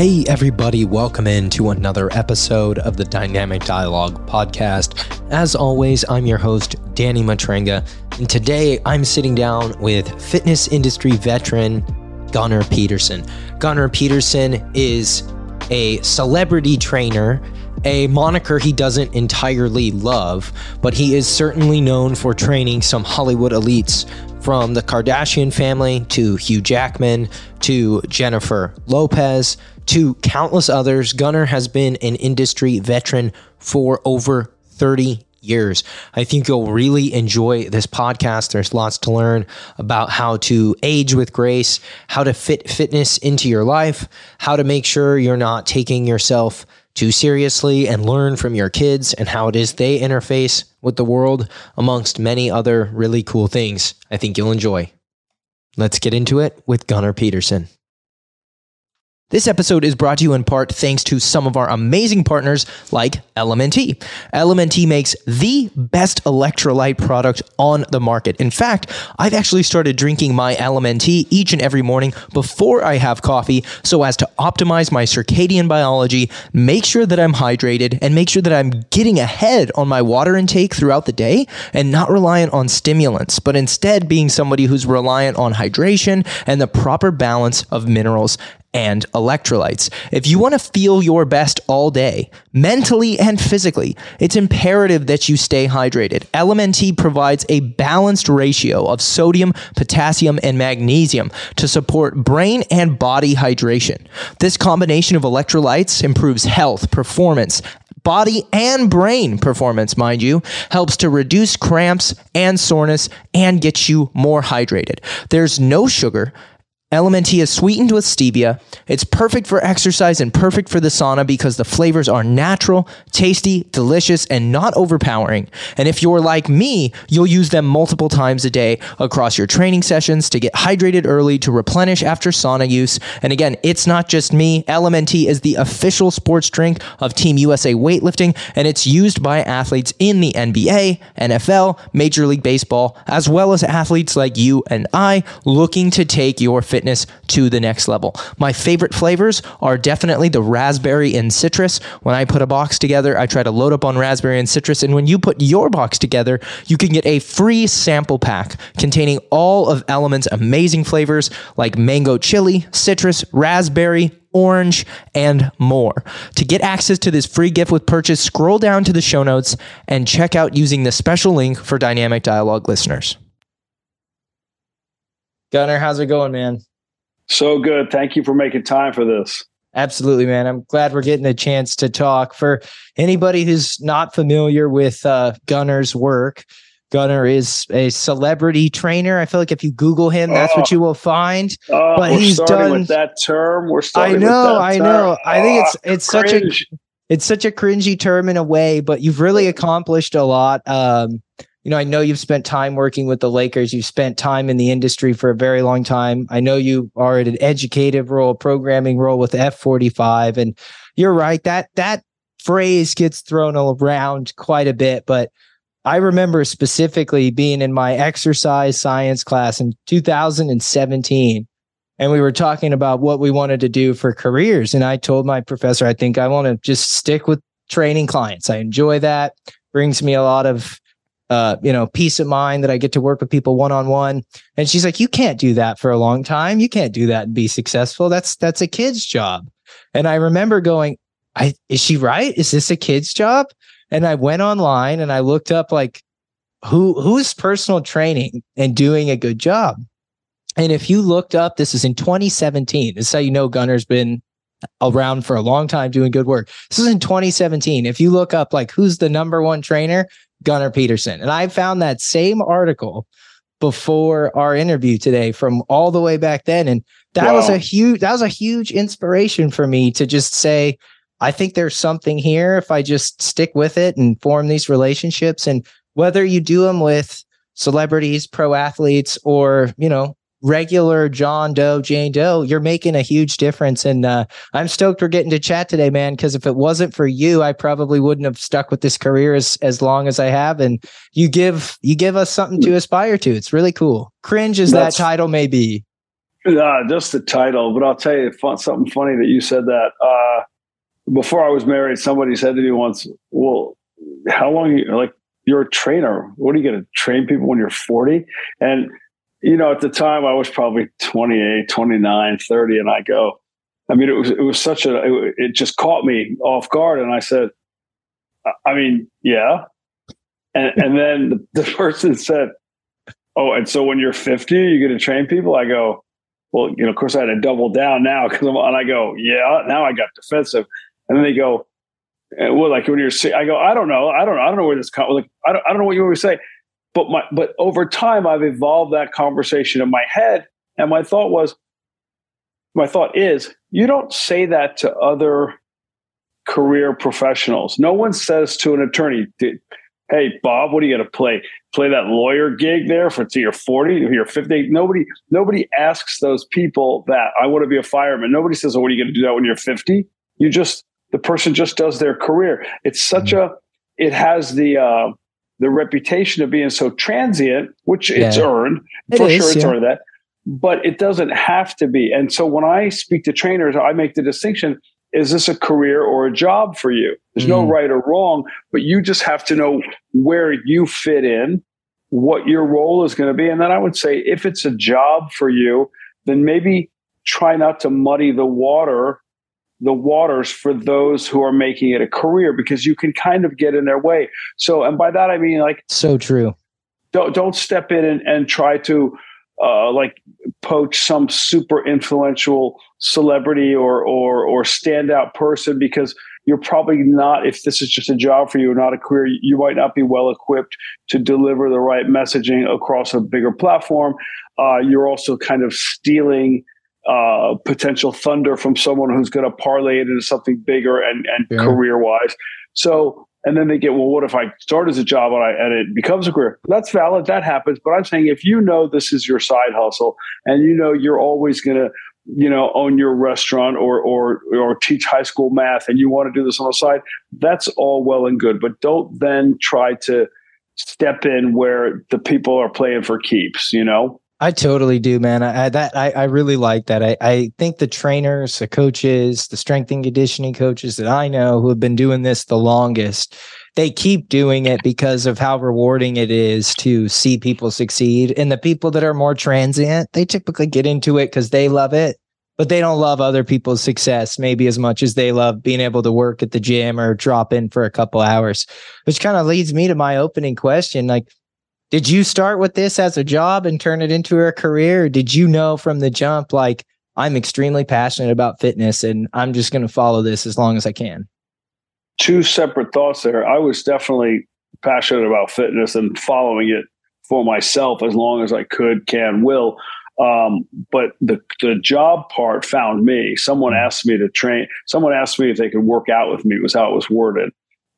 Hey, everybody, welcome in to another episode of the Dynamic Dialogue podcast. As always, I'm your host, Danny Matranga, and today I'm sitting down with fitness industry veteran Gunnar Peterson. Gunnar Peterson is a celebrity trainer, a moniker he doesn't entirely love, but he is certainly known for training some Hollywood elites from the Kardashian family to Hugh Jackman to Jennifer Lopez to countless others, Gunnar has been an industry veteran for over 30 years. I think you'll really enjoy this podcast. There's lots to learn about how to age with grace, how to fit fitness into your life, how to make sure you're not taking yourself too seriously and learn from your kids and how it is they interface with the world, amongst many other really cool things I think you'll enjoy. Let's get into it with Gunnar Peterson. This episode is brought to you in part thanks to some of our amazing partners like LMNT. LMNT makes the best electrolyte product on the market. In fact, I've actually started drinking my LMNT each and every morning before I have coffee so as to optimize my circadian biology, make sure that I'm hydrated, and make sure that I'm getting ahead on my water intake throughout the day and not reliant on stimulants, but instead being somebody who's reliant on hydration and the proper balance of minerals and electrolytes. If you want to feel your best all day, mentally and physically, it's imperative that you stay hydrated. LMNT provides a balanced ratio of sodium, potassium, and magnesium to support brain and body hydration. This combination of electrolytes improves health, performance, body and brain performance, mind you, helps to reduce cramps and soreness and get you more hydrated. There's no sugar, LMNT is sweetened with stevia. It's perfect for exercise and perfect for the sauna because the flavors are natural, tasty, delicious, and not overpowering. And if you're like me, you'll use them multiple times a day across your training sessions to get hydrated early to replenish after sauna use. And again, it's not just me. LMNT is the official sports drink of Team USA weightlifting, and it's used by athletes in the NBA, NFL, Major League Baseball, as well as athletes like you and I looking to take your fitness fitness to the next level. My favorite flavors are definitely the raspberry and citrus. When I put a box together, I try to load up on raspberry and citrus. And when you put your box together, you can get a free sample pack containing all of LMNT's amazing flavors like mango chili, citrus, raspberry, orange, and more. To get access to this free gift with purchase, scroll down to the show notes and check out using the special link for Dynamic Dialogue listeners. Gunnar, how's it going, man? So good. Thank you for making time for this. Absolutely, man. I'm glad we're getting a chance to talk. For anybody who's not familiar with uh, Gunnar's work, Gunnar is a celebrity trainer. I feel like if you Google him, that's what oh. you will find. Oh, but he's done with that term. We're starting. I know. I know. I think it's oh, it's such a it's such a cringy term in a way, but you've really accomplished a lot. Um, you know, I know you've spent time working with the Lakers. You've spent time in the industry for a very long time. I know you are at an educative role, programming role with F45. And you're right, that that phrase gets thrown around quite a bit. But I remember specifically being in my exercise science class in 2017. And we were talking about what we wanted to do for careers. And I told my professor, I think I want to just stick with training clients. I enjoy that. Brings me a lot of uh, you know, peace of mind that I get to work with people one on one. And she's like, you can't do that for a long time. You can't do that and be successful. That's that's a kid's job. And I remember going, I is she right? Is this a kid's job? And I went online and I looked up like who who's personal training and doing a good job. And if you looked up, this is in 2017. This is how you know Gunnar's been around for a long time doing good work. This is in 2017. If you look up like who's the number one trainer, Gunnar Peterson. And I found that same article before our interview today from all the way back then. And that wow. was a huge that was a huge inspiration for me to just say, I think there's something here if I just stick with it and form these relationships. And whether you do them with celebrities, pro athletes, or, you know, regular John Doe, Jane Doe, you're making a huge difference. And uh, I'm stoked we're getting to chat today, man. Because if it wasn't for you, I probably wouldn't have stuck with this career as as long as I have. And you give you give us something to aspire to. It's really cool. Cringe as That's, that title may be. Uh, just the title, but I'll tell you fun, something funny that you said that. Uh, before I was married, somebody said to me once, "Well, how long you like you're a trainer? What are you going to train people when you're 40?" And you know, at the time I was probably 28, 29, 30, and I go, I mean, it was it was such a it, it just caught me off guard, and I said, I mean, yeah, and and then the, the person said, "Oh, and so when you're 50, you're going to train people?" I go, well, you know, of course, I had to double down now because I'm and I go, yeah, now I got defensive, and then they go, well, like when you're, I go, I don't know, I don't know, I don't know where this comes. Like, I don't, I don't know what you want to say, but my, but over time, I've evolved that conversation in my head, and my thought was, my thought is, you don't say that to other career professionals. No one says to an attorney, hey bob what are you going to play? Play that lawyer gig there for till you're 40 you're 50 nobody nobody asks those people that i want to be a fireman. Nobody says oh, what are you going to do that when you're 50 you just the person just does their career. It's such mm-hmm. a it has the uh the reputation of being so transient which yeah. it's earned it for is, sure it's yeah. earned that but it doesn't have to be and so when i speak to trainers i make the distinction is this a career or a job for you? There's mm. no right or wrong, but you just have to know where you fit in, what your role is going to be. And then I would say if it's a job for you, then maybe try not to muddy the water the waters for those who are making it a career because you can kind of get in their way. So and by that I mean like so true. Don't don't step in and, and try to uh, like poach some super influential celebrity or or or standout person because you're probably not if this is just a job for you or not a career you might not be well equipped to deliver the right messaging across a bigger platform uh, you're also kind of stealing uh, potential thunder from someone who's going to parlay it into something bigger and, and yeah. career wise so and then they get, well, what if I start as a job and, I, and it becomes a career? That's valid. That happens. But I'm saying if you know this is your side hustle and you know you're always going to, you know, own your restaurant or, or, or teach high school math and you want to do this on the side, that's all well and good. But don't then try to step in where the people are playing for keeps, you know? I totally do, man. I, I that I, I really like that. I, I think the trainers, the coaches, the strength and conditioning coaches that I know who have been doing this the longest, they keep doing it because of how rewarding it is to see people succeed. And the people that are more transient, they typically get into it because they love it, but they don't love other people's success maybe as much as they love being able to work at the gym or drop in for a couple hours. Which kind of leads me to my opening question. Like did you start with this as a job and turn it into a career? did you know from the jump, like, I'm extremely passionate about fitness and I'm just going to follow this as long as I can? Two separate thoughts there. I was definitely passionate about fitness and following it for myself as long as I could, can, will. Um, but the the job part found me. Someone asked me to train. Someone asked me if they could work out with me. Was how it was worded,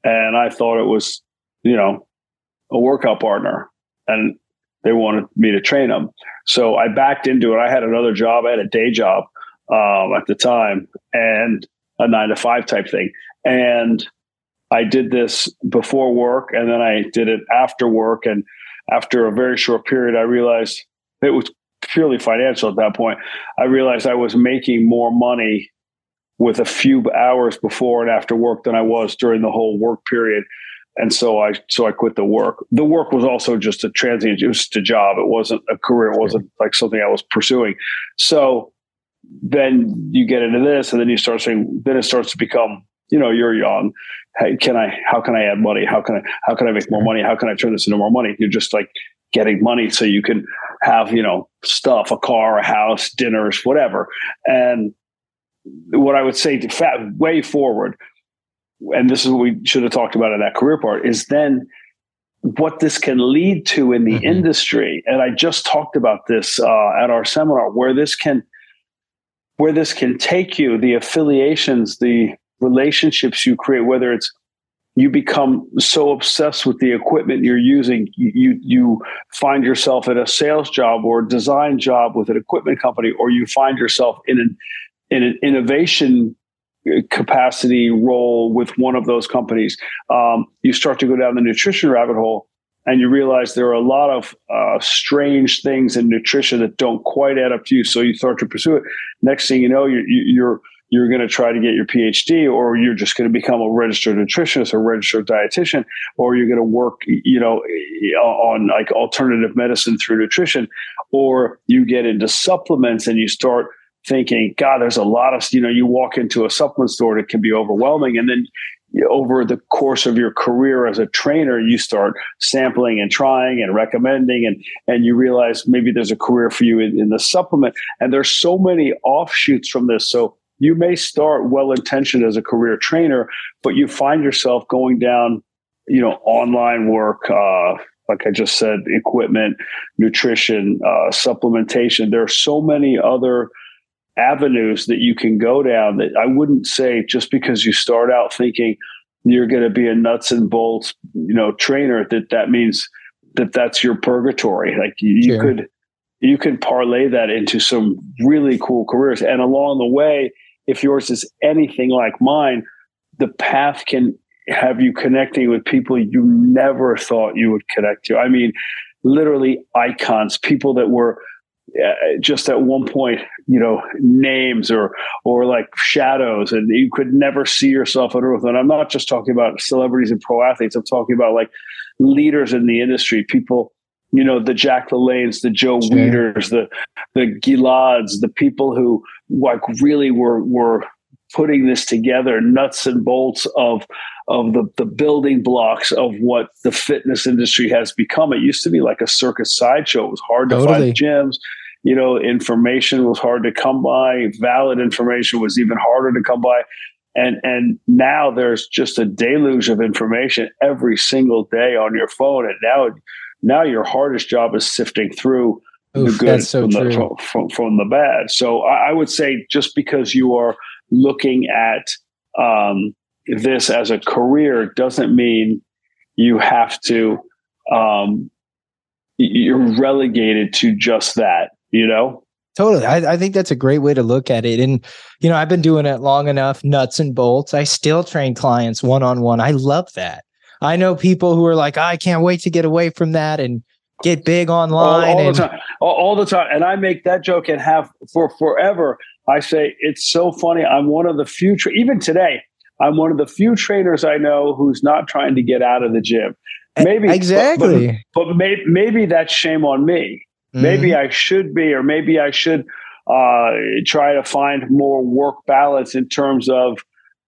and I thought it was, you know, a workout partner and they wanted me to train them. So I backed into it. I had another job. I had a day job um, at the time and a nine to five type thing. And I did this before work and then I did it after work. And after a very short period, I realized it was purely financial at that point. I realized I was making more money with a few hours before and after work than I was during the whole work period and so I so I quit the work. The work was also just a transient, it was just a job. It wasn't a career. It wasn't like something I was pursuing. So then you get into this, and then you start saying, then it starts to become, you know, you're young. Hey, can I? How can I add money? How can I? How can I make more money? How can I turn this into more money? You're just like getting money so you can have you know stuff, a car, a house, dinners, whatever. And what I would say to fat way forward and this is what we should have talked about in that career part, is then what this can lead to in the mm-hmm. industry. And I just talked about this uh, at our seminar, where this can where this can take you, the affiliations, the relationships you create, whether it's you become so obsessed with the equipment you're using, you you find yourself at a sales job or design job with an equipment company, or you find yourself in an in an innovation capacity role with one of those companies. Um, you start to go down the nutrition rabbit hole. and you realize there are a lot of uh, strange things in nutrition that don't quite add up to you. So you start to pursue it. Next thing you know, you're you're you're going to try to get your PhD, or you're just going to become a registered nutritionist or registered dietitian, or you're going to work, you know, on like alternative medicine through nutrition, or you get into supplements and you start thinking, God, there's a lot of, you know, you walk into a supplement store, it can be overwhelming. And then over the course of your career as a trainer, you start sampling and trying and recommending, and and you realize maybe there's a career for you in, in the supplement. And there's so many offshoots from this. So you may start well intentioned as a career trainer, but you find yourself going down, you know, online work. Uh, like I just said, equipment, nutrition, uh, supplementation. There are so many other avenues that you can go down that I wouldn't say just because you start out thinking you're going to be a nuts and bolts, you know, trainer that that means that that's your purgatory. Like you, you could you can parlay that into some really cool careers, and along the way, if yours is anything like mine, the path can have you connecting with people you never thought you would connect to. I mean, literally icons, people that were uh, just at one point, you know, names or or like shadows, and you could never see yourself on Earth. And I'm not just talking about celebrities and pro athletes. I'm talking about like leaders in the industry, people, you know, the Jack LaLannes, the Joe sure. Weiders, the the Gilads, the people who like really were were putting this together, nuts and bolts of of the, the building blocks of what the fitness industry has become. It used to be like a circus sideshow. It was hard to totally. find gyms. You know, information was hard to come by. Valid information was even harder to come by. And and now there's just a deluge of information every single day on your phone. And now now your hardest job is sifting through Oof, the good so from, the, from, from, the bad. So I, I would say just because you are looking at um, this as a career doesn't mean you have to um, you're relegated to just that you know? Totally. I, I, think that's a great way to look at it. And you know i've been doing it long enough nuts and bolts. I still train clients one-on-one. I love that. I know people who are like ah, i can't wait to get away from that and get big online all, all and- the time all, all the time and i make that joke and have for forever. I say it's so funny. I'm one of the few tra- even today I'm one of the few trainers I know who's not trying to get out of the gym. Maybe exactly, but, but, but maybe, maybe that's shame on me. Mm-hmm. Maybe I should be, or maybe I should uh, try to find more work balance in terms of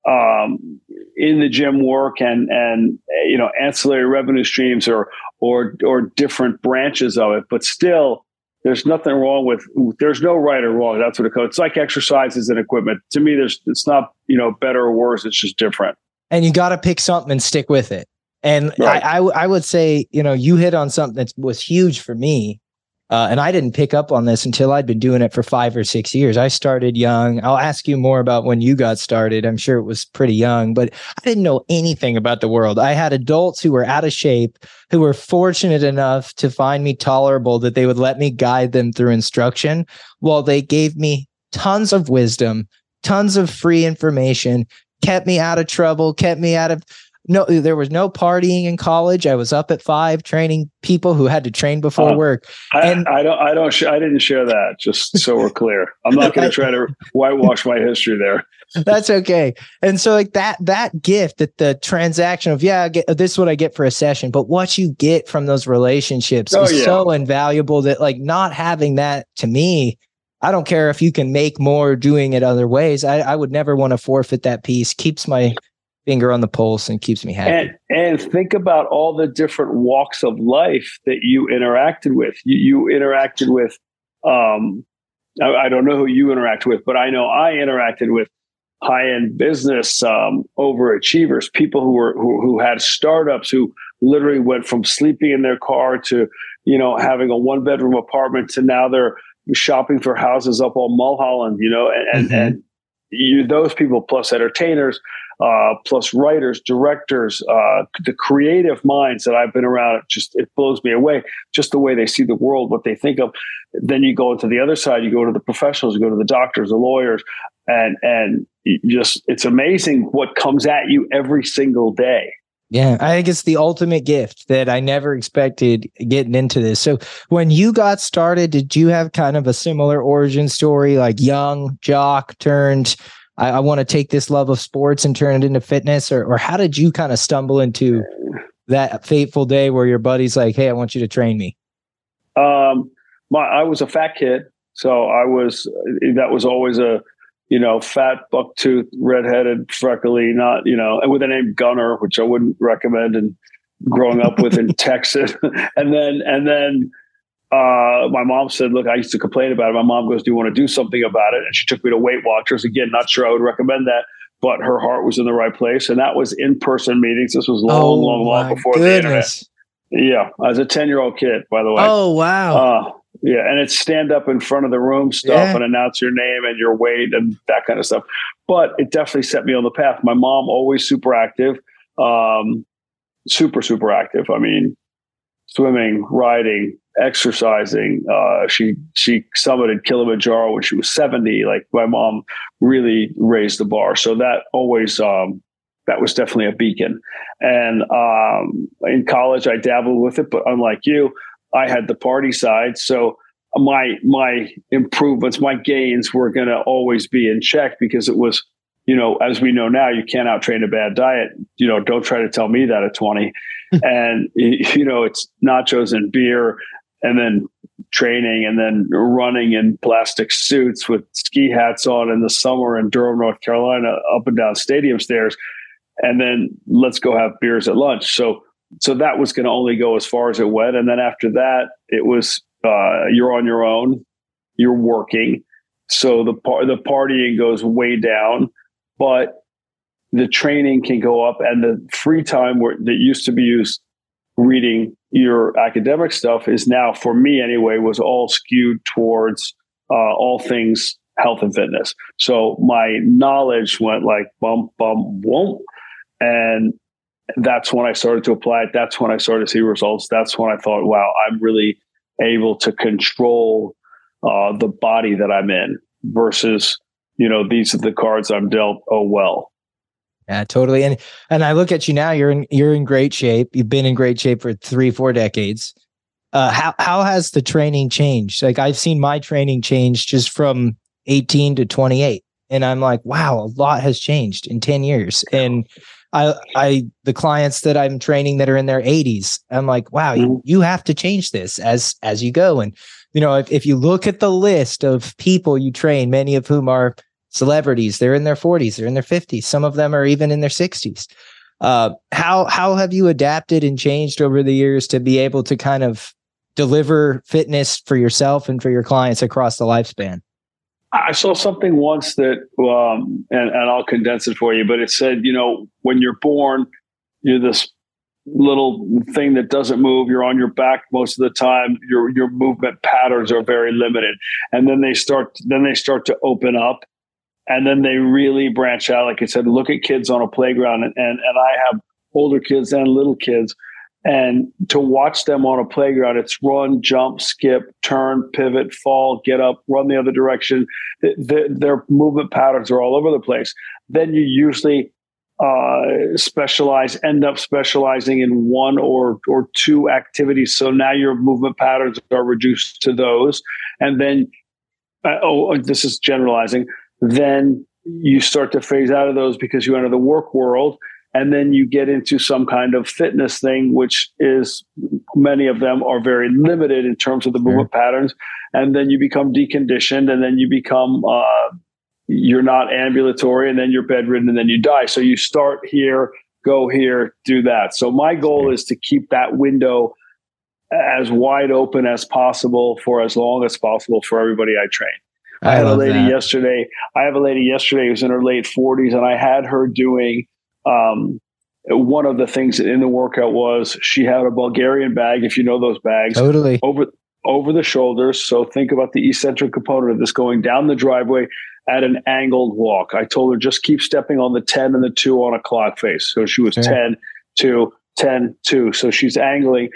um, in the gym work and and you know ancillary revenue streams or or or different branches of it. But still, there's nothing wrong with there's no right or wrong. That's what it goes. It's like exercises and equipment. To me there's it's not you know better or worse. It's just different. And you got to pick something and stick with it. And right. I, I, I would say you know you hit on something that was huge for me uh, and I didn't pick up on this until I'd been doing it for five or six years. I started young. I'll ask you more about when you got started. I'm sure it was pretty young, but I didn't know anything about the world. I had adults who were out of shape, who were fortunate enough to find me tolerable that they would let me guide them through instruction while they gave me tons of wisdom, tons of free information, kept me out of trouble, kept me out of no there was no partying in college i was up at five training people who had to train before uh, work and I, I, don't i don't sh- i didn't share that just so we're clear i'm not going to try to whitewash my history there that's okay and so like that that gift that the transaction of yeah get, this is what i get for a session but what you get from those relationships oh, is yeah. so invaluable that like not having that to me I don't care if you can make more doing it other ways. I, I would never want to forfeit that piece. Keeps my finger on the pulse and keeps me happy. And, and think about all the different walks of life that you interacted with. You, you interacted with, um, I, I, don't know who you interact with, but I know I interacted with high end business um, overachievers, people who were who, who had startups who literally went from sleeping in their car to you know having a one bedroom apartment to now they're shopping for houses up on Mulholland, you know, and, mm-hmm. and, and you, those people plus entertainers uh, plus writers, directors, uh, the creative minds that I've been around. It just it blows me away. Just the way they see the world, what they think of. Then you go to the other side. You go to the professionals. You go to the doctors, the lawyers, and and just it's amazing what comes at you every single day. Yeah, I think it's the ultimate gift that I never expected getting into this. So, when you got started, did you have kind of a similar origin story, like young jock turned, I, I want to take this love of sports and turn it into fitness, or or how did you kind of stumble into that fateful day where your buddy's like, "Hey, I want you to train me"? Um, my I was a fat kid, so I was that was always a you know, fat, bucktooth, redheaded, freckly, not, you know, and with the name Gunnar, which I wouldn't recommend and growing up with in Texas. and then, and then, uh, my mom said, look, I used to complain about it. My mom goes, do you want to do something about it? And she took me to Weight Watchers. Again, not sure I would recommend that, but her heart was in the right place. And that was in-person meetings. This was long, oh, long, long before goodness. the internet. Yeah. I was a 10 year old kid, by the way. Oh, wow. Uh, yeah, and it's stand up in front of the room stuff yeah. and announce your name and your weight and that kind of stuff. But it definitely set me on the path. My mom always super active, um, super super active. I mean, swimming, riding, exercising. Uh, she she summited Kilimanjaro when she was seventy. Like my mom really raised the bar. So that always um, that was definitely a beacon. And um, in college, I dabbled with it, but unlike you. I had the party side. So my my improvements, my gains were going to always be in check because it was, you know, as we know now, you can't out train a bad diet. You know, don't try to tell me that at 20. And you know, it's nachos and beer and then training and then running in plastic suits with ski hats on in the summer in Durham, North Carolina, up and down stadium stairs. And then let's go have beers at lunch. So so that was going to only go as far as it went. And then after that, it was uh, you're on your own, you're working. So the par- the partying goes way down, but the training can go up, and the free time where that used to be used reading your academic stuff is now, for me anyway, was all skewed towards uh, all things health and fitness. So my knowledge went like bump, bump, whoop. And that's when I started to apply it. That's when I started to see results. That's when I thought, wow, I'm really able to control uh, the body that I'm in versus, you know, these are the cards I'm dealt. Oh, well. Yeah, totally. And and I look at you now. You're in you're in great shape. You've been in great shape for three, four decades. Uh, how how has the training changed? Like I've seen my training change just from 18 to 28, and I'm like, wow, a lot has changed in 10 years. And I, I, the clients that I'm training that are in their 80s, I'm like, wow, you, mm-hmm. you have to change this as as you go. And you know, if if you look at the list of people you train, many of whom are celebrities, they're in their 40s, they're in their 50s. Some of them are even in their 60s. Uh, how how have you adapted and changed over the years to be able to kind of deliver fitness for yourself and for your clients across the lifespan? I saw something once that, um, and, and I'll condense it for you, but it said, you know, when you're born, you're this little thing that doesn't move. You're on your back most of the time. Your your movement patterns are very limited, and then they start then they start to open up, and then they really branch out. Like I said, look at kids on a playground, and and, and I have older kids and little kids, and to watch them on a playground, it's run, jump, skip, turn, pivot, fall, get up, run the other direction. The, the, their movement patterns are all over the place. Then you usually uh, specialize, end up specializing in one or or two activities. So now your movement patterns are reduced to those, and then uh, oh, this is generalizing. Then you start to phase out of those because you enter the work world and then you get into some kind of fitness thing which is many of them are very limited in terms of the movement mm-hmm. patterns. And then you become deconditioned and then you become uh, you're not ambulatory and then you're bedridden and then you die. So you start here go here do that. So my goal is to keep that window as wide open as possible for as long as possible for everybody i train I, I had a lady that. yesterday. I have a lady yesterday who's in her late 40s, and I had her doing um, one of the things in the workout was she had a Bulgarian bag, if you know those bags, totally over over the shoulders. So think about the eccentric component of this going down the driveway at an angled walk. I told her just keep stepping on the 10 and the 2 on a clock face. So she was yeah. 10, 2, 10, 2. So she's angling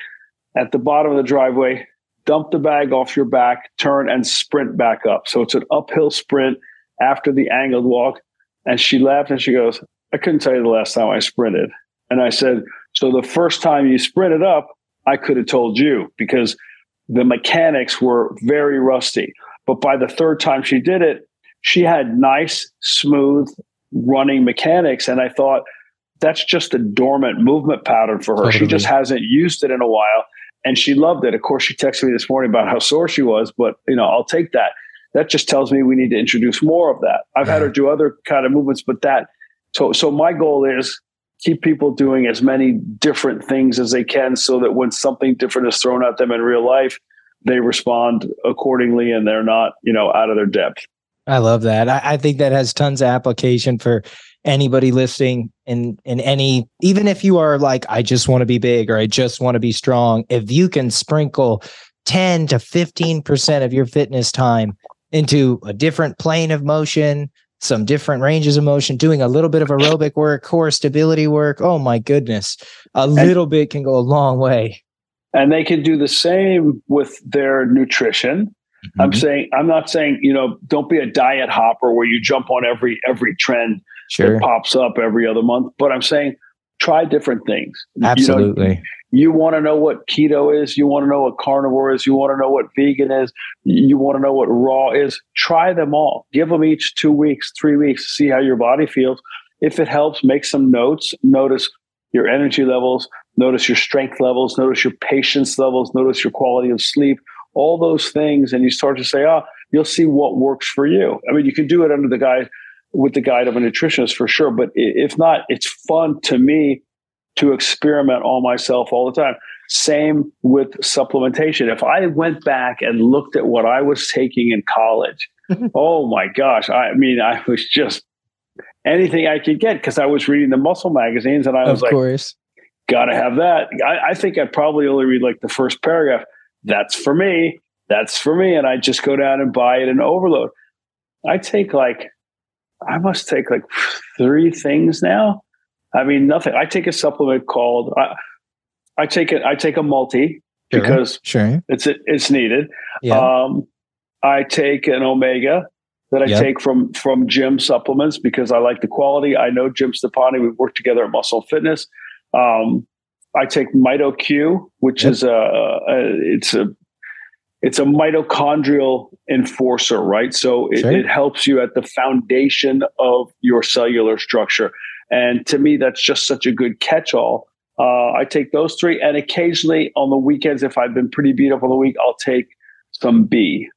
at the bottom of the driveway, dump the bag off your back, turn and sprint back up. So it's an uphill sprint after the angled walk. And she laughed and she goes, I couldn't tell you the last time I sprinted. And I said, So the first time you sprinted up, I could have told you because the mechanics were very rusty. But by the third time she did it, she had nice, smooth running mechanics. And I thought, that's just a dormant movement pattern for her. Totally. She just hasn't used it in a while and she loved it. Of course, she texted me this morning about how sore she was, but you know, I'll take that. That just tells me we need to introduce more of that. I've yeah. had her do other kind of movements, but that so so my goal is keep people doing as many different things as they can so that when something different is thrown at them in real life, they respond accordingly and they're not, you know, out of their depth. I love that. I, I think that has tons of application for anybody listening in in any even if you are like I just want to be big or I just want to be strong, if you can sprinkle 10 to 15% of your fitness time into a different plane of motion, some different ranges of motion, doing a little bit of aerobic work, core stability work. Oh my goodness. A little and, bit can go a long way. And they can do the same with their nutrition. Mm-hmm. I'm saying I'm not saying, you know, don't be a diet hopper where you jump on every every trend sure. that pops up every other month, but I'm saying try different things. Absolutely. You, know, you want to know what keto is, you want to know what carnivore is, you want to know what vegan is, you want to know what raw is. Try them all. Give them each two weeks, three weeks, see how your body feels. If it helps, make some notes. Notice your energy levels, notice your strength levels, notice your patience levels, notice your quality of sleep, all those things. And you start to say, oh, you'll see what works for you. I mean, you can do it under the guide with the guide of a nutritionist for sure. But if not, it's fun to me to experiment on myself all the time. Same with supplementation. If I went back and looked at what I was taking in college, oh my gosh, I mean, I was just anything I could get because I was reading the muscle magazines and I was of like, course. gotta have that. I, I think I'd probably only read like the first paragraph. That's for me. That's for me. And I just go down and buy it and overload. I take like, I must take like three things now I mean, nothing. I take a supplement called I, I take it. I take a multi sure, because sure. it's it's needed. Yeah. Um, I take an omega that I yep. take from from JYM supplements because I like the quality. I know Jim Stoppani. We've worked together at Muscle Fitness. Um, I take MitoQ, which yep. is a, a, it's a it's a mitochondrial enforcer, right? So it, sure. it helps you at the foundation of your cellular structure. And to me, that's just such a good catch all. Uh, I take those three. And occasionally on the weekends, if I've been pretty beat up on the week, I'll take some B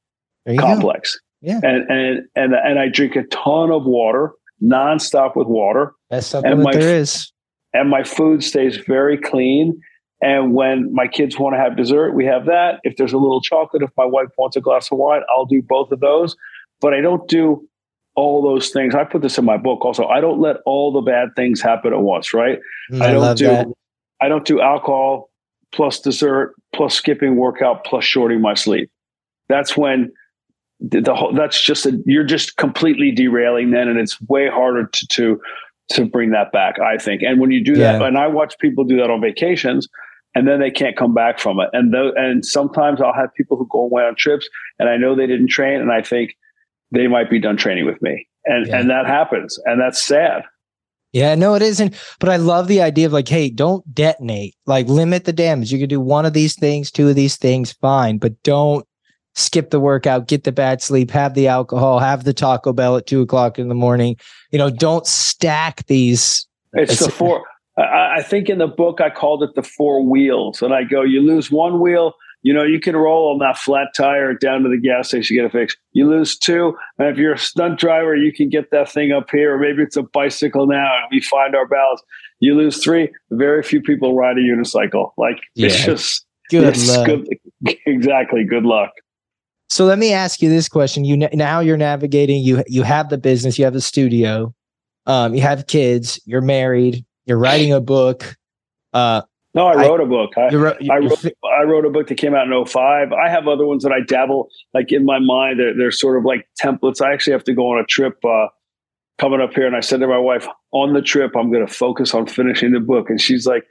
complex. Go. Yeah. And, and, and, and I drink a ton of water, nonstop with water. Best supplement and my, there is. And my food stays very clean. And when my kids want to have dessert, we have that. If there's a little chocolate, if my wife wants a glass of wine, I'll do both of those. But I don't do all those things. I put this in my book also. I don't let all the bad things happen at once, right? Mm, I, I don't do that. I don't do alcohol plus dessert plus skipping workout plus shorting my sleep. That's when the, the whole that's just a you're just completely derailing then and it's way harder to to to bring that back, I think. And when you do yeah. that, and I watch people do that on vacations, and then they can't come back from it. And th- and sometimes I'll have people who go away on trips, and I know they didn't train, and I think, they might be done training with me. And yeah. and that happens. And that's sad. Yeah, no, it isn't. But I love the idea of like, hey, don't detonate. Like limit the damage. You can do one of these things, two of these things, fine, but don't skip the workout, get the bad sleep, have the alcohol, have the Taco Bell at two o'clock in the morning. You know, don't stack these. It's the four. I think in the book I called it the four wheels, and I go, you lose one wheel, you know, you can roll on that flat tire down to the gas station, get it fixed. You lose two. And if you're a stunt driver, you can get that thing up here. Or maybe it's a bicycle now and we find our balance. You lose three. Very few people ride a unicycle. Like yeah. it's just good it's luck. Good, exactly. Good luck. So let me ask you this question. You now you're navigating, you you have the business, you have the studio, um, you have kids, you're married, you're writing a book. Uh, no, I wrote I, a book. I, wrote, I, wrote, I wrote a book that came out in 05. I have other ones that I dabble like in my mind. They're, they're sort of like templates. I actually have to go on a trip uh, coming up here. And I said to my wife, on the trip, I'm going to focus on finishing the book. And she's like,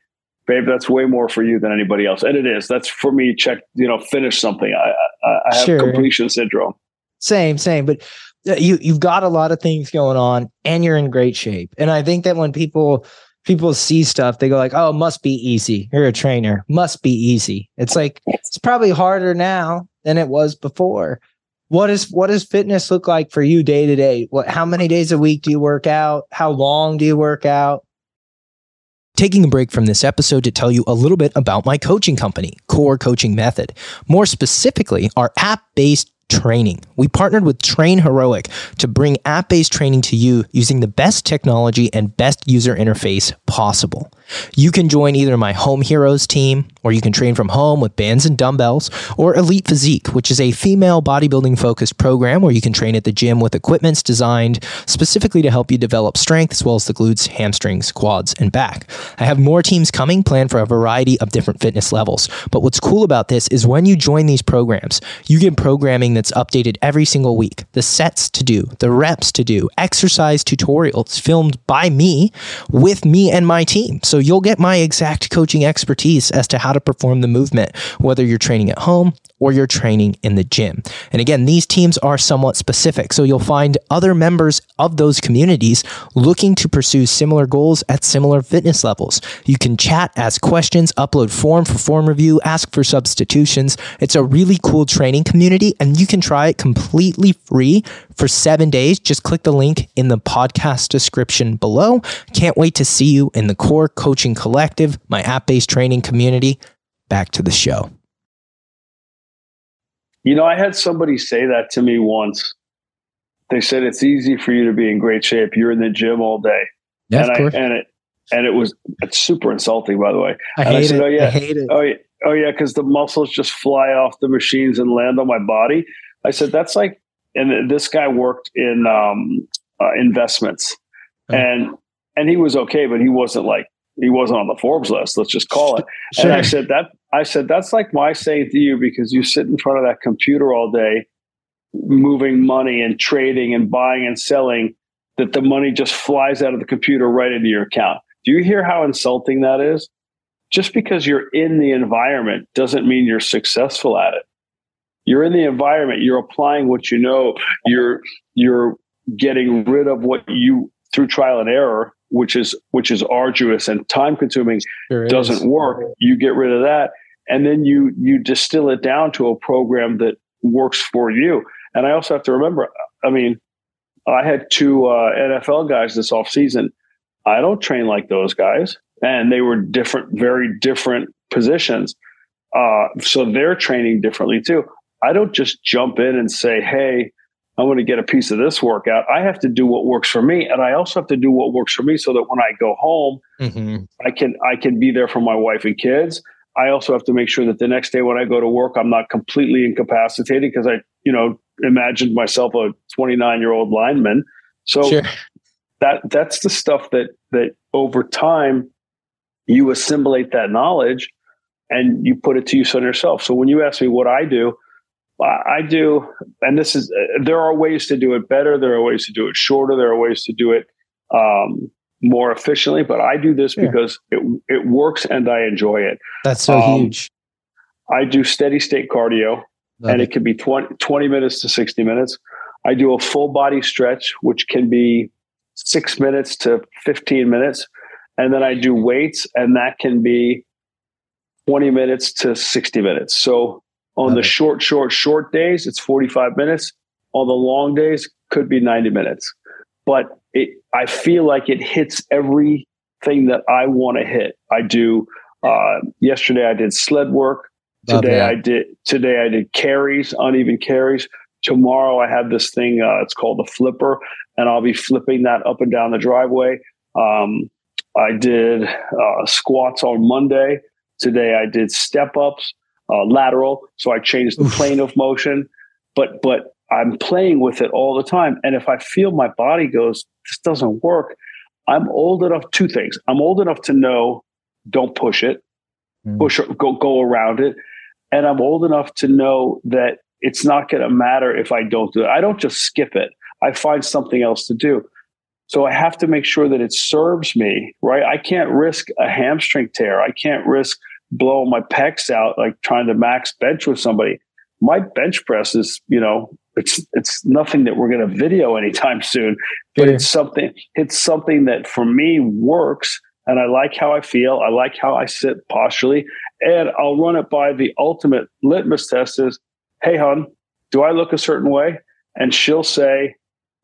babe, that's way more for you than anybody else. And it is. That's for me. Check, you know, finish something. I, I, I have sure. completion syndrome. Same, same. But uh, you, you've got a lot of things going on and you're in great shape. And I think that when people, people see stuff, they go like, "Oh, it must be easy. You're a trainer. Must be easy." It's like it's probably harder now than it was before. What is what does fitness look like for you day to day? What how many days a week do you work out? How long do you work out? Taking a break from this episode to tell you a little bit about my coaching company, Core Coaching Method. More specifically, our app based training. We partnered with TrainHeroic to bring app based training to you using the best technology and best user interface possible. You can join either my Home Heroes team, or you can train from home with bands and dumbbells, or Elite Physique, which is a female bodybuilding focused program where you can train at the gym with equipments designed specifically to help you develop strength as well as the glutes, hamstrings, quads, and back. I have more teams coming planned for a variety of different fitness levels. But what's cool about this is when you join these programs, you get programming that's updated every single week, the sets to do, the reps to do, exercise tutorials filmed by me with me and my team. So you'll get my exact coaching expertise as to how to perform the movement, whether you're training at home or you're training in the gym. And again, these teams are somewhat specific. So you'll find other members of those communities looking to pursue similar goals at similar fitness levels. You can chat, ask questions, upload form for form review, ask for substitutions. It's a really cool training community and you can try it completely free for seven days. Just click the link in the podcast description below. Can't wait to see you in the Core Coaching Collective, my app based training community. Back to the show. You know, I had somebody say that to me once. They said it's easy for you to be in great shape. You're in the gym all day. Yeah, and of course. I, and it and it was it's super insulting, by the way. I and hate I said, it. Oh yeah, I hate it. oh yeah, oh yeah, because the muscles just fly off the machines and land on my body. I said that's like, and this guy worked in um, uh, investments, Oh. and and he was okay, but he wasn't like he wasn't on the Forbes list. Let's just call it. And I said that I said that's like my saying to you because you sit in front of that computer all day, moving money and trading and buying and selling. That the money just flies out of the computer right into your account. Do you hear how insulting that is? Just because you're in the environment doesn't mean you're successful at it. You're in the environment, you're applying what you know, you're you're getting rid of what you through trial and error, which is which is arduous and time consuming, Sure doesn't work. You get rid of that and then you you distill it down to a program that works for you. And I also have to remember, I mean, I had two uh, NFL guys this off season. I don't train like those guys, and they were different, very different positions. Uh, so they're training differently too. I don't just jump in and say, "Hey, I want to get a piece of this workout." I have to do what works for me, and I also have to do what works for me, so that when I go home, Mhm. I can I can be there for my wife and kids. I also have to make sure that the next day when I go to work, I'm not completely incapacitated because I, you know, imagined myself a 29 year old lineman. So Sure. that that's the stuff that that over time you assimilate that knowledge and you put it to use on yourself. So when you ask me what I do, I I do, and this is there are ways to do it better. There are ways to do it shorter. There are ways to do it um, more efficiently. But I do this Yeah. because it it works and I enjoy it. That's so Um, huge. I do steady state cardio Love and it. it can be 20, 20 minutes to 60 minutes. I do a full body stretch, which can be six minutes to 15 minutes. And then I do weights, and that can be 20 minutes to 60 minutes. So on Love the it. short, short, short days, it's 45 minutes. On the long days, could be 90 minutes. But it, I feel like it hits everything that I want to hit. I do. Uh, yesterday, I did sled work. Today. I did today I did carries, uneven carries. Tomorrow I have this thing. Uh, it's called the flipper, and I'll be flipping that up and down the driveway. Um, I did uh, squats on Monday. Today I did step ups, uh, lateral. So I changed the Oof. plane of motion, but but I'm playing with it all the time. And if I feel my body goes, this doesn't work, I'm old enough. Two things. I'm old enough to know, don't push it Mm. push go go around it and i'm old enough to know that it's not going to matter if i don't do it i don't just skip it i find something else to do so i have to make sure that it serves me right i can't risk a hamstring tear i can't risk blowing my pecs out like trying to max bench with somebody my bench press is you know it's it's nothing that we're going to video anytime soon but Sure. it's something it's something that for me works and I like how I feel. I like how I sit posturally, and I'll run it by the ultimate litmus test is, hey, hon, do I look a certain way? And she'll say,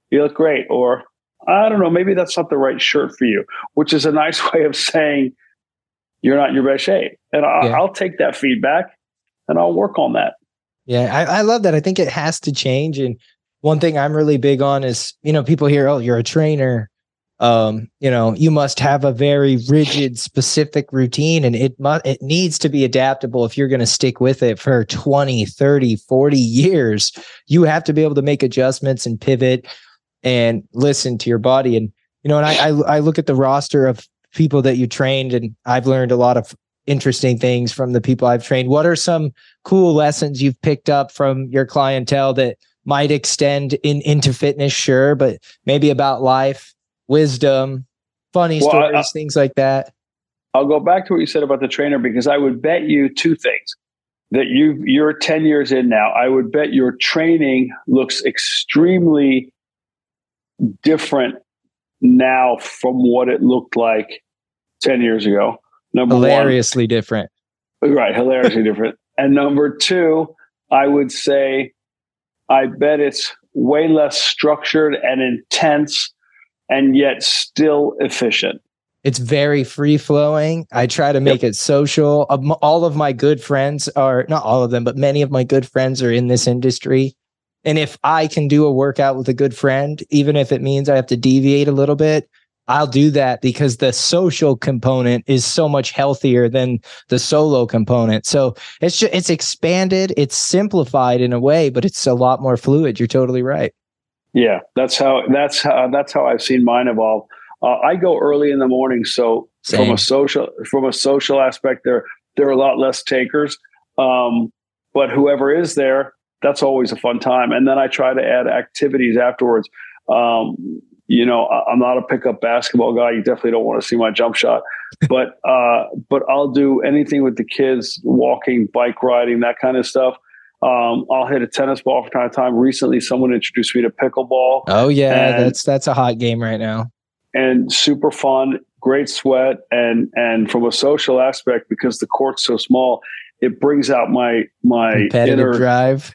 you look great. Or, I don't know, maybe that's not the right shirt for you, which is a nice way of saying you're not in your best shape. And I, yeah. I'll take that feedback and I'll work on that. Yeah, I, I love that. I think it has to change. And one thing I'm really big on is, you know, people hear, oh, you're a trainer um you know you must have a very rigid specific routine and it must it needs to be adaptable if you're going to stick with it for 20 30 40 years you have to be able to make adjustments and pivot and listen to your body and you know and i i, I look at the roster of people that you trained and i've learned a lot of interesting things from the people i've trained what are some cool lessons you've picked up from your clientele that might extend in into fitness sure but maybe about life wisdom, funny well, stories, I, things like that. I'll go back to what you said about the trainer because I would bet you two things that you you're 10 years in now. I would bet your training looks extremely different now from what it looked like 10 years ago. Number hilariously one, different. Right, hilariously different. And number two, I would say I bet it's way less structured and intense and yet still efficient. It's very free flowing. I try to make yep. it social. All of my good friends are not all of them, but many of my good friends are in this industry. And if I can do a workout with a good friend, even if it means I have to deviate a little bit, I'll do that because the social component is so much healthier than the solo component. So it's just, it's expanded, it's simplified in a way, but it's a lot more fluid. You're totally right. Yeah, that's how that's how that's how I've seen mine evolve. Uh, I go early in the morning, so Same. from a social from a social aspect, there there are a lot less takers. Um, but whoever is there, that's always a fun time. And then I try to add activities afterwards. Um, you know, I'm not a pickup basketball guy. You definitely don't want to see my jump shot, but uh, but I'll do anything with the kids, walking, bike riding, that kind of stuff. Um, I'll hit a tennis ball from time to time. Recently, someone introduced me to pickleball. Oh yeah, and, that's that's a hot game right now. And super fun, great sweat, and and from a social aspect, because the court's so small, it brings out my my competitive inner, drive.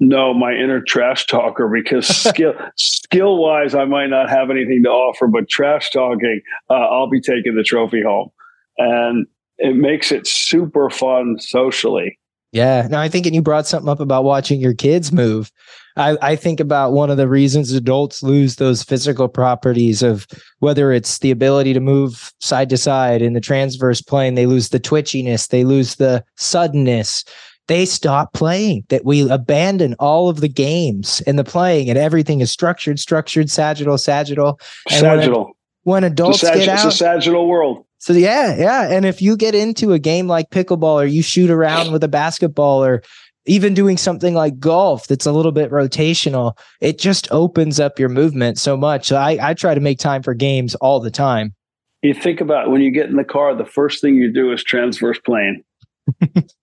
No, my inner trash talker. Because skill skill wise, I might not have anything to offer, but trash talking, uh, I'll be taking the trophy home, and it makes it super fun socially. Yeah. now I think, and you brought something up about watching your kids move. I, I think about one of the reasons adults lose those physical properties of whether it's the ability to move side to side in the transverse plane, they lose the twitchiness, they lose the suddenness. They stop playing, that we abandon all of the games and the playing, and everything is structured, structured, sagittal, sagittal. And sagittal. When, when adults sag- get out, it's a sagittal world. So yeah, yeah. And if you get into a game like pickleball or you shoot around with a basketball or even doing something like golf that's a little bit rotational, it just opens up your movement so much. So I, I try to make time for games all the time. You think about when you get in the car, the first thing you do is transverse plane.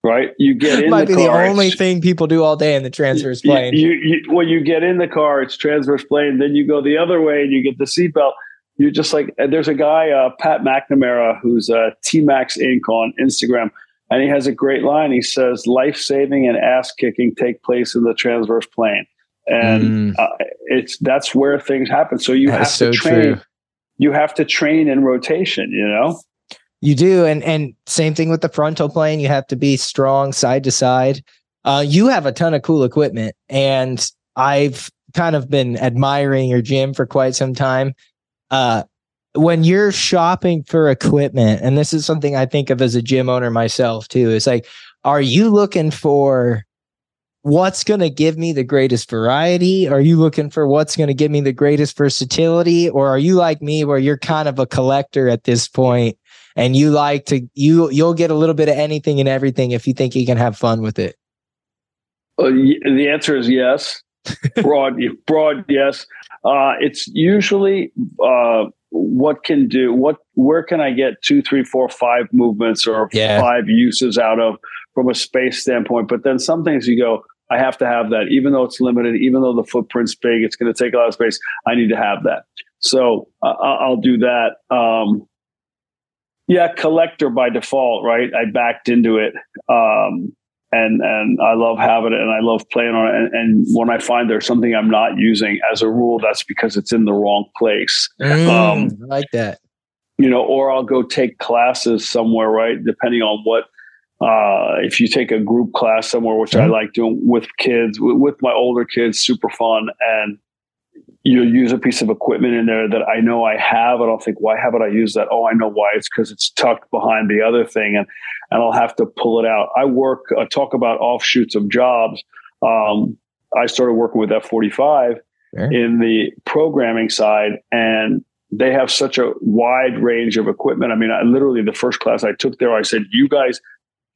Right? You get in Might the be car. the only thing people do all day in the transverse plane. You, you, you, when you get in the car, it's transverse plane. Then you go the other way and you get the seatbelt you're just like there's a guy uh, pat mcnamara who's uh, tmax inc on instagram and he has a great line he says life saving and ass kicking take place in the transverse plane and mm. uh, it's that's where things happen so you that's have to so train true. you have to train in rotation you know you do and and same thing with the frontal plane you have to be strong side to side uh, you have a ton of cool equipment and i've kind of been admiring your gym for quite some time uh, when you're shopping for equipment, and this is something I think of as a gym owner myself too, is like, are you looking for what's going to give me the greatest variety? Are you looking for what's going to give me the greatest versatility? Or are you like me where you're kind of a collector at this point and you like to, you, you'll get a little bit of anything and everything if you think you can have fun with it? Uh, the answer is yes. broad, broad, yes. Uh, it's usually uh, what can do what where can I get two, three, four, five movements or yeah. five uses out of from a space standpoint. But then some things you go, I have to have that, even though it's limited, even though the footprint's big, it's going to take a lot of space. I need to have that, so uh, I'll do that. Um, Yeah, collector by default, right? I backed into it. Um, and and I love having it and I love playing on it. And, and, when I find there's something I'm not using, as a rule, that's because it's in the wrong place. Mm, um, like that. You know, or I'll go take classes somewhere, right? Depending on what uh, if you take a group class somewhere, which mm-hmm. I like doing with kids, with, with my older kids, super fun. And you use a piece of equipment in there that I know I have, and I'll think, why haven't I used that? Oh, I know why. It's because it's tucked behind the other thing, and and I'll have to pull it out. I work uh, talk about offshoots of jobs. Um, I started working with F forty five in the programming side, and they have such a wide range of equipment. I mean, I literally the first class I took there, I said, you guys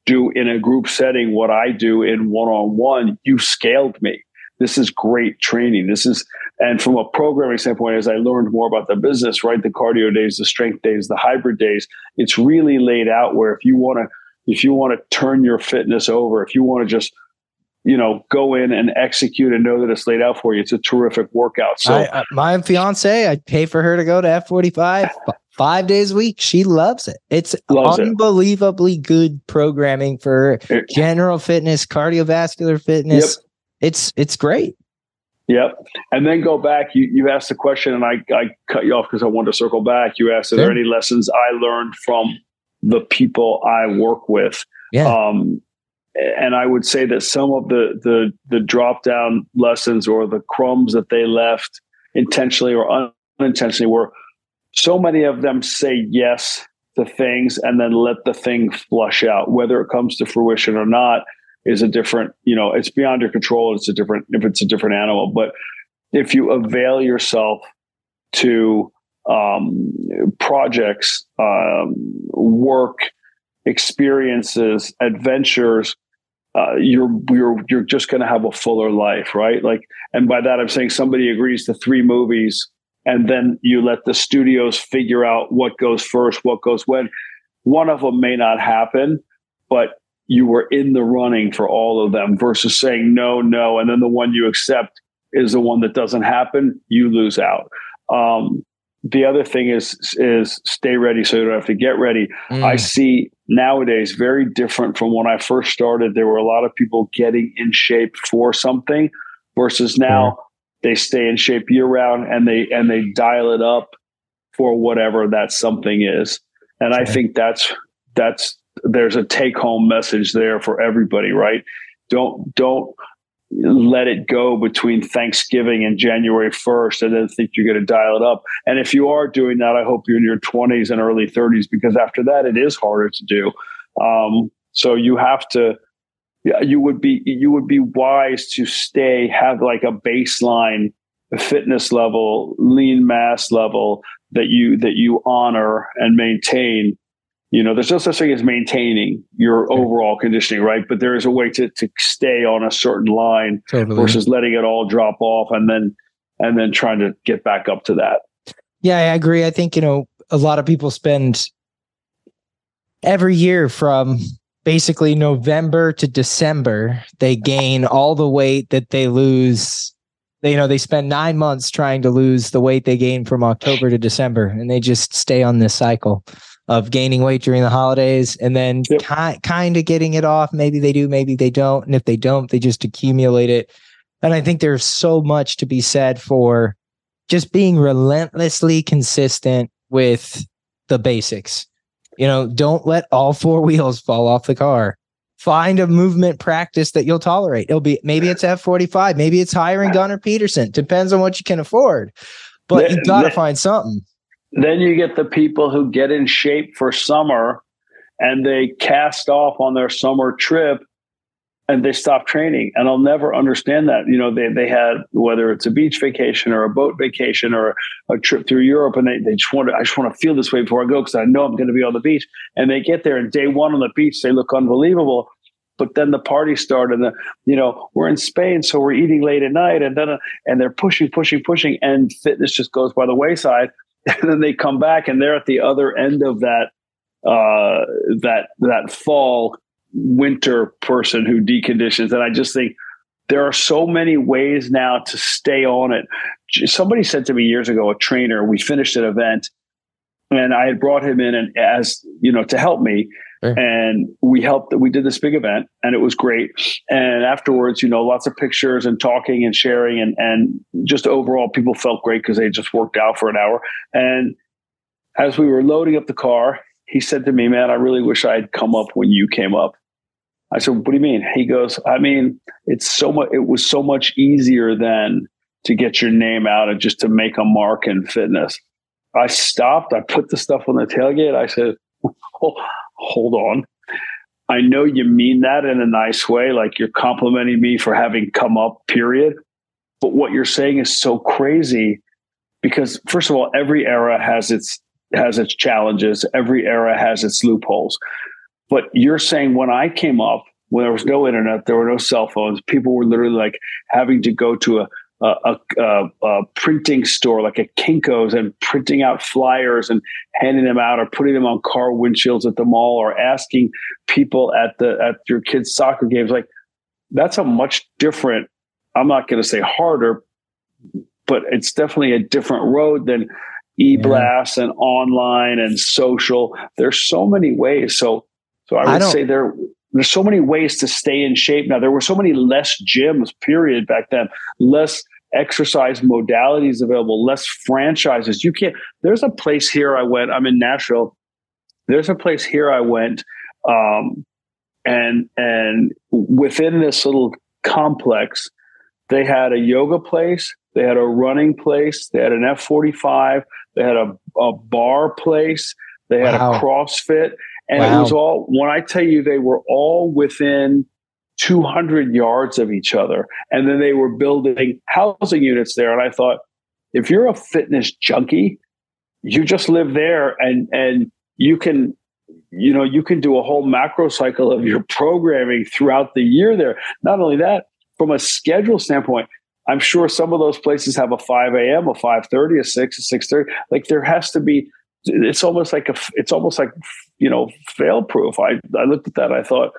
do in a group setting what I do in one on one, you scaled me. This is great training. This is, and from a programming standpoint, as I learned more about the business, right, the cardio days, the strength days, the hybrid days, it's really laid out where if you want to, if you want to turn your fitness over, if you want to just you know, go in and execute and know that it's laid out for you. It's a terrific workout. So, I, my fiance, I pay for her to go to F forty five five days a week. She loves it. It's loves unbelievably it. good programming for it, general fitness, cardiovascular fitness. Yep. It's it's great. Yep. And then go back. You you asked the question, and I I cut you off because I wanted to circle back. You asked, are sure. there any lessons I learned from the people I work with? Yeah. Um, and I would say that some of the the the drop down lessons or the crumbs that they left intentionally or unintentionally were so many of them say yes to things and then let the thing flush out whether it comes to fruition or not is a different you know it's beyond your control it's a different if it's a different animal but if you avail yourself to um, projects um, work experiences adventures uh, you're you're you're just going to have a fuller life right like and by that i'm saying somebody agrees to three movies and then you let the studios figure out what goes first, what goes when. One of them may not happen, but you were in the running for all of them versus saying no, no, and then the one you accept is the one that doesn't happen. You lose out. Um, the other thing is is stay ready so you don't have to get ready. Mm. I see nowadays very different from when I first started. There were a lot of people getting in shape for something versus now they stay in shape year round and they and they dial it up for whatever that something is. And I think that's that's there's a take home message there for everybody, right? Don't don't let it go between Thanksgiving and January 1st and then think you're going to dial it up. And if you are doing that, I hope you're in your 20s and early 30s because after that, it is harder to do. Um, so you have to you would be you would be wise to stay have like a baseline fitness level lean mass level that you that you honor and maintain you know there's no such thing as maintaining your overall conditioning right? But there is a way to to stay on a certain line totally. versus letting it all drop off and then and then trying to get back up to that. Yeah i agree. I think you know a lot of people spend every year from basically November to December, they gain all the weight that they lose. They, you know, they spend nine months trying to lose the weight they gain from October to December, and they just stay on this cycle of gaining weight during the holidays and then yep. ki- kind of getting it off. Maybe they do, maybe they don't. And if they don't, they just accumulate it. And I think there's so much to be said for just being relentlessly consistent with the basics you know, don't let all four wheels fall off the car. Find a movement practice that you'll tolerate. It'll be maybe it's F45, maybe it's hiring Gunnar Peterson. Depends on what you can afford. But you got to find something. Then you get the people who get in shape for summer and they cast off on their summer trip and they stop training. And I'll never understand that. You know, they they had whether it's a beach vacation or a boat vacation or a trip through Europe, and they, they just want to I just want to feel this way before I go because I know I'm going to be on the beach. And they get there and day one on the beach, they look unbelievable. But then the party started, and the you know we're in Spain, so we're eating late at night, and then and they're pushing, pushing, pushing, and fitness just goes by the wayside. And then they come back, and they're at the other end of that uh, that that fall winter person who deconditions. And I just think there are so many ways now to stay on it. Somebody said to me years ago, a trainer, we finished an event and I had brought him in and as you know to help me. And we helped. We did this big event, and it was great. And afterwards, you know, lots of pictures and talking and sharing, and and just overall, people felt great because they just worked out for an hour. And as we were loading up the car, he said to me, "Man, I really wish I had come up when you came up." I said, "What do you mean?" He goes, "I mean, it's so much. It was so much easier than to get your name out and just to make a mark in fitness." I stopped. I put the stuff on the tailgate. I said, oh, hold on. I know you mean that in a nice way, like you're complimenting me for having come up, period. But what you're saying is so crazy because first of all, every era has its has its challenges. Every era has its loopholes. But you're saying when I came up, when there was no internet, there were no cell phones, people were literally like having to go to a a, a, a, printing store like a Kinko's and printing out flyers and handing them out or putting them on car windshields at the mall or asking people at the at your kids' soccer games. Like that's a much different. I'm not going to say harder, but it's definitely a different road than e-blast yeah. and online and social. There's so many ways. So so I would I say there there's so many ways to stay in shape now. There were so many less gyms, period, back then. Less exercise modalities available, less franchises. You can't. There's a place here I went. I'm in Nashville. There's a place here I went, um, and and within this little complex, they had a yoga place, they had a running place, they had an F45, they had a, a bar place, they had wow. a CrossFit, and wow. it was all. When I tell you, they were all within 200 yards of each other. And then they were building housing units there. And I thought, if you're a fitness junkie, you just live there and, and you can, you know, you can do a whole macro cycle of your programming throughout the year there. Not only that, from a schedule standpoint, I'm sure some of those places have a 5 a.m., a 5:30, a 6, a 6:30. Like there has to be. It's almost like a. It's almost like you know fail proof. I I looked at that. I thought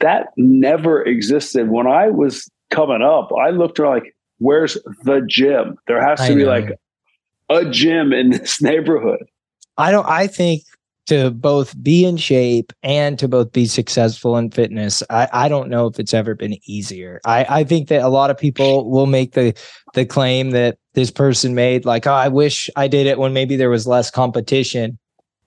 that never existed. When I was coming up, I looked around like, where's the gym? There has to I be know. like a gym in this neighborhood. I don't, I think to both be in shape and to both be successful in fitness, I, I don't know if it's ever been easier. I, I think that a lot of people will make the the claim that this person made, like, oh, I wish I did it when maybe there was less competition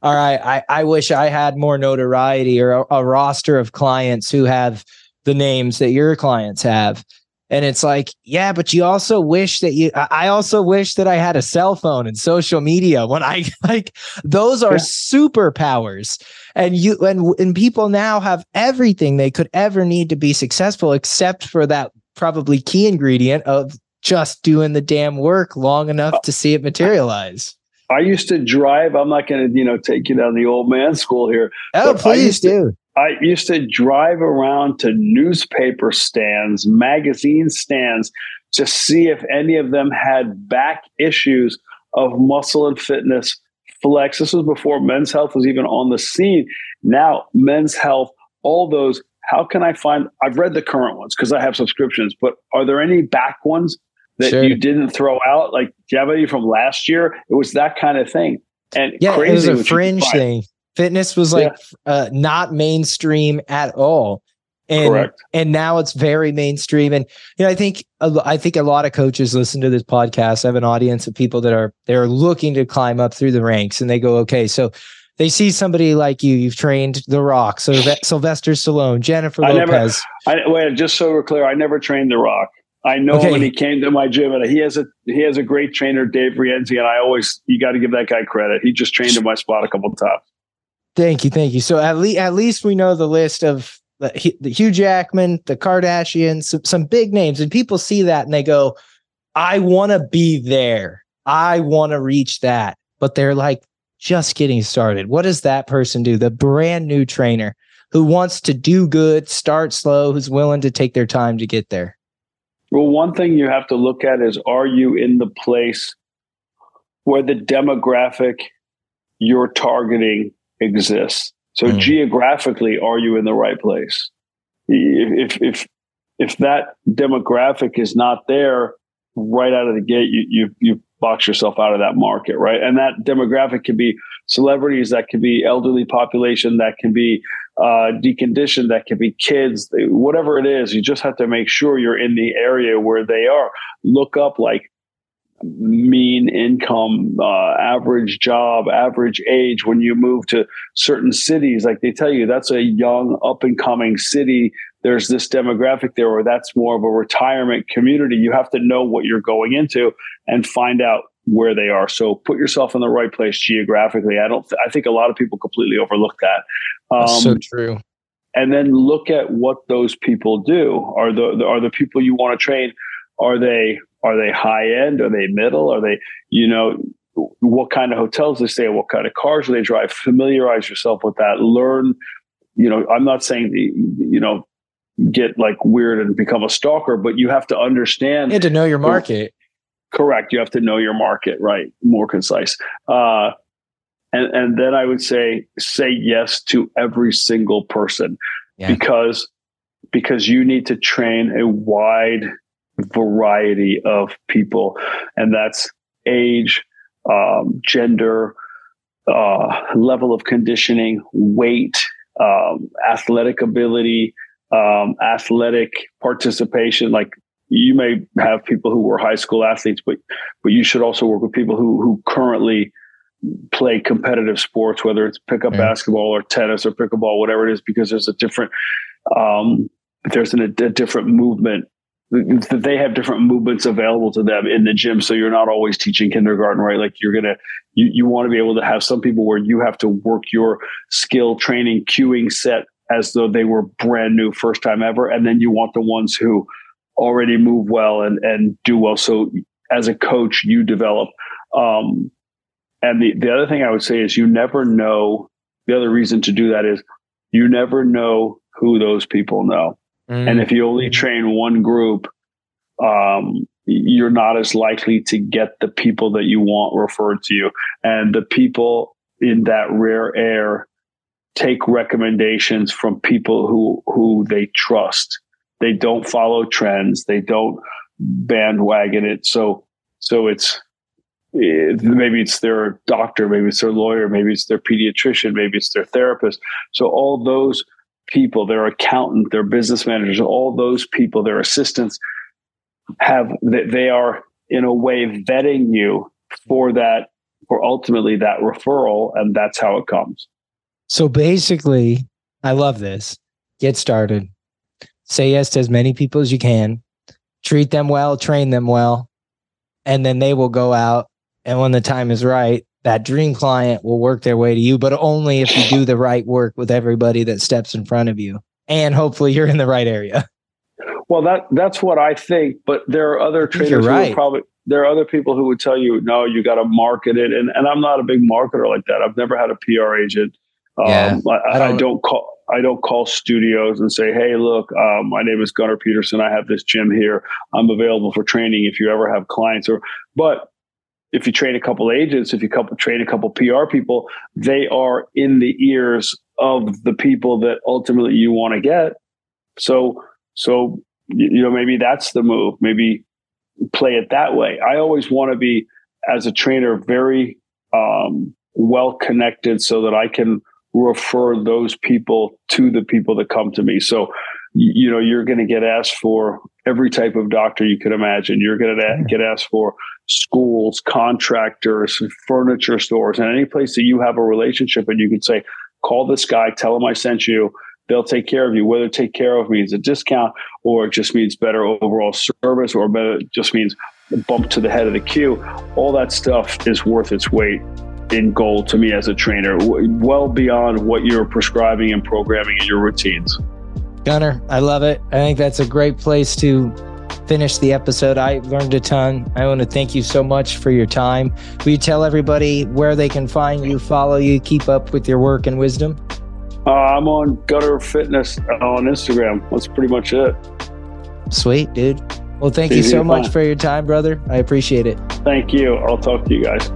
all right, I, I wish I had more notoriety or a, a roster of clients who have the names that your clients have. And it's like, yeah, but you also wish that you, I also wish that I had a cell phone and social media when I like those are yeah. superpowers. And you, and, and people now have everything they could ever need to be successful, except for that probably key ingredient of just doing the damn work long enough to see it materialize. I used to drive. I'm not going to, you know, take you down the old man school here. Oh, please do. To, I used to drive around to newspaper stands, magazine stands, to see if any of them had back issues of muscle and fitness flex. This was before men's health was even on the scene. Now, men's health, all those. How can I find? I've read the current ones because I have subscriptions, but are there any back ones that sure. you didn't throw out? Like, do you have any from last year? It was that kind of thing. And yeah, it was a fringe thing. Fitness was like yeah. uh, not mainstream at all. And, Correct. and now it's very mainstream. And you know, I think I think a lot of coaches listen to this podcast. I have an audience of people that are they're looking to climb up through the ranks, and they go, okay, so they see somebody like you. You've trained The Rock, so Sylvester Stallone, Jennifer I Lopez. Never, I, wait, just so we're clear, I never trained The Rock. I know okay. when he came to my gym, and he has a he has a great trainer, Dave Rienzi, and I always you got to give that guy credit. He just trained in my spot a couple times. Thank you, thank you. So at least at least we know the list of the, the Hugh Jackman, the Kardashians, some, some big names, and people see that and they go, "I want to be there. I want to reach that." But they're like just getting started. What does that person do? The brand new trainer who wants to do good, start slow, who's willing to take their time to get there. Well, one thing you have to look at is are you in the place where the demographic you're targeting exists? So mm. geographically, are you in the right place? If if if that demographic is not there right out of the gate, you you you box yourself out of that market, right? And that demographic can be celebrities, that can be elderly population, that can be uh, deconditioned, that can be kids, whatever it is. You just have to make sure you're in the area where they are. Look up like mean income, uh, average job, average age when you move to certain cities. Like they tell you, that's a young, up and coming city. There's this demographic there, or that's more of a retirement community. You have to know what you're going into and find out where they are. So put yourself in the right place geographically. I don't. Th- I think a lot of people completely overlook that. Um, so true. And then look at what those people do. Are the are the people you want to train? Are they are they high end? Are they middle? Are they, you know, what kind of hotels they stay at? What kind of cars do they drive? Familiarize yourself with that. Learn, you know, I'm not saying, the, you know, get like weird and become a stalker, but you have to understand. You have to know your market. Correct. You have to know your market, right? More concise. Uh, and, and then I would say, say yes to every single person yeah. because, because you need to train a wide variety of people, and that's age, um, gender, uh, level of conditioning, weight, um, athletic ability, um, athletic participation. Like you may have people who were high school athletes, but but you should also work with people who who currently play competitive sports, whether it's pickup yeah. basketball or tennis or pickleball, whatever it is, because there's a different um, there's an, a different movement they have different movements available to them in the gym. So you're not always teaching kindergarten, right? Like you're going to, you, you want to be able to have some people where you have to work your skill training cueing set as though they were brand new first time ever. And then you want the ones who already move well and, and do well. So as a coach, you develop. Um, and the, the other thing I would say is you never know. The other reason to do that is you never know who those people know. Mm. And if you only train one group, um, you're not as likely to get the people that you want referred to you. And the people in that rare air take recommendations from people who who they trust. They don't follow trends. They don't bandwagon it. So so it's maybe it's their doctor, maybe it's their lawyer, maybe it's their pediatrician, maybe it's their therapist. So all those people, their accountant, their business managers, all those people, their assistants have that they are in a way vetting you for that for ultimately that referral and that's how it comes. So basically, I love this. Get started. Say yes to as many people as you can. Treat them well, train them well, and then they will go out and when the time is right, that dream client will work their way to you, but only if you do the right work with everybody that steps in front of you. And hopefully you're in the right area. Well, that that's what I think, but there are other traders right. who probably there are other people who would tell you, no, you got to market it. And and I'm not a big marketer like that. I've never had a PR agent. Yeah, um, I, I, don't, I, don't, call I don't call studios and say, hey, look, um, my name is Gunnar Peterson. I have this gym here. I'm available for training if you ever have clients or but if you train a couple agents, if you couple, train a couple PR people, they are in the ears of the people that ultimately you want to get. So, so you know, maybe that's the move. Maybe play it that way. I always want to be, as a trainer, very um, well connected so that I can refer those people to the people that come to me. So, you know, you're going to get asked for every type of doctor you could imagine. You're going to get asked for schools, contractors, furniture stores, and any place that you have a relationship and you can say, call this guy, tell him I sent you. They'll take care of you. Whether take care of means a discount or it just means better overall service or better just means bump to the head of the queue. All that stuff is worth its weight in gold to me as a trainer, well beyond what you're prescribing and programming in your routines. Gunnar, I love it. I think that's a great place to finish the episode. I learned a ton. I want to thank you so much for your time. Will you tell everybody where they can find you, follow you, keep up with your work and wisdom? Uh, I'm on Gunnar Fitness on Instagram. That's pretty much it. Sweet, dude. Well, thank you so much for your time, brother. I appreciate it. Thank you. I'll talk to you guys.